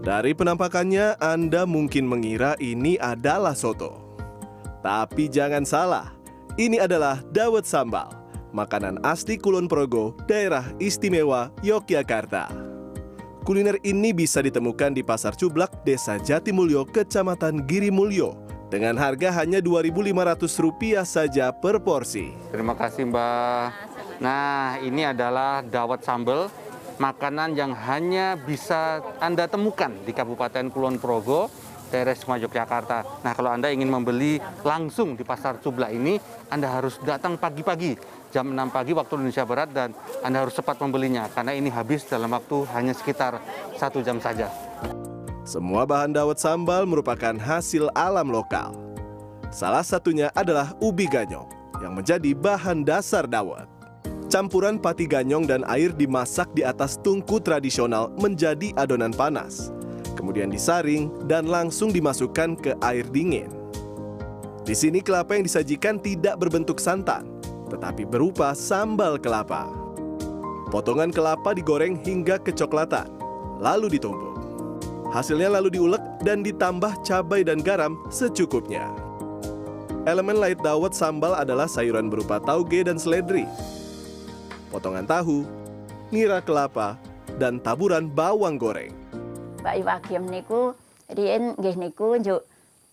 Dari penampakannya, Anda mungkin mengira ini adalah soto. Tapi jangan salah, ini adalah dawet sambal, makanan asli Kulon Progo, daerah istimewa Yogyakarta. Kuliner ini bisa ditemukan di Pasar Cublak, Desa Jatimulyo, Kecamatan Girimulyo, dengan harga hanya Rp2.500 saja per porsi. Terima kasih Mbak. Nah ini adalah dawet sambal, makanan yang hanya bisa Anda temukan di Kabupaten Kulon Progo, daerah Istimewa Yogyakarta. Nah kalau Anda ingin membeli langsung di Pasar Cublak ini, Anda harus datang pagi-pagi, jam 6 pagi waktu Indonesia Barat, dan Anda harus cepat membelinya, karena ini habis dalam waktu hanya sekitar satu jam saja. Semua bahan dawet sambal merupakan hasil alam lokal. Salah satunya adalah ubi ganyong yang menjadi bahan dasar dawet. Campuran pati ganyong dan air dimasak di atas tungku tradisional menjadi adonan panas. Kemudian disaring dan langsung dimasukkan ke air dingin. Di sini kelapa yang disajikan tidak berbentuk santan, tetapi berupa sambal kelapa. Potongan kelapa digoreng hingga kecoklatan, lalu ditumbuk. Hasilnya lalu diulek dan ditambah cabai dan garam secukupnya. Elemen light dawet sambal adalah sayuran berupa tauge dan seledri, potongan tahu, nira kelapa, dan taburan bawang goreng. Mbak Iwagiem niku riyen nggih niku njuk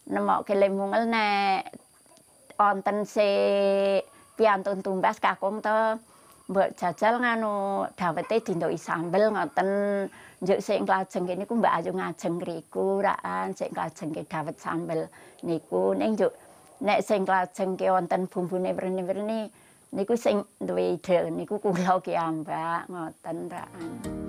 nemokke lemungel nek wonten se piantun tumbas kakung to mbok jajal nganu dawete dindoki sambel ngoten njuk sing klajeng niku Mbak Ayu ngajeng riku raan sing klajeng dawet sambel niku ning njuk nek sing klajeng wonten bumbune werni-werni niku sing duwe ide niku kula ki ambak ngoten raan.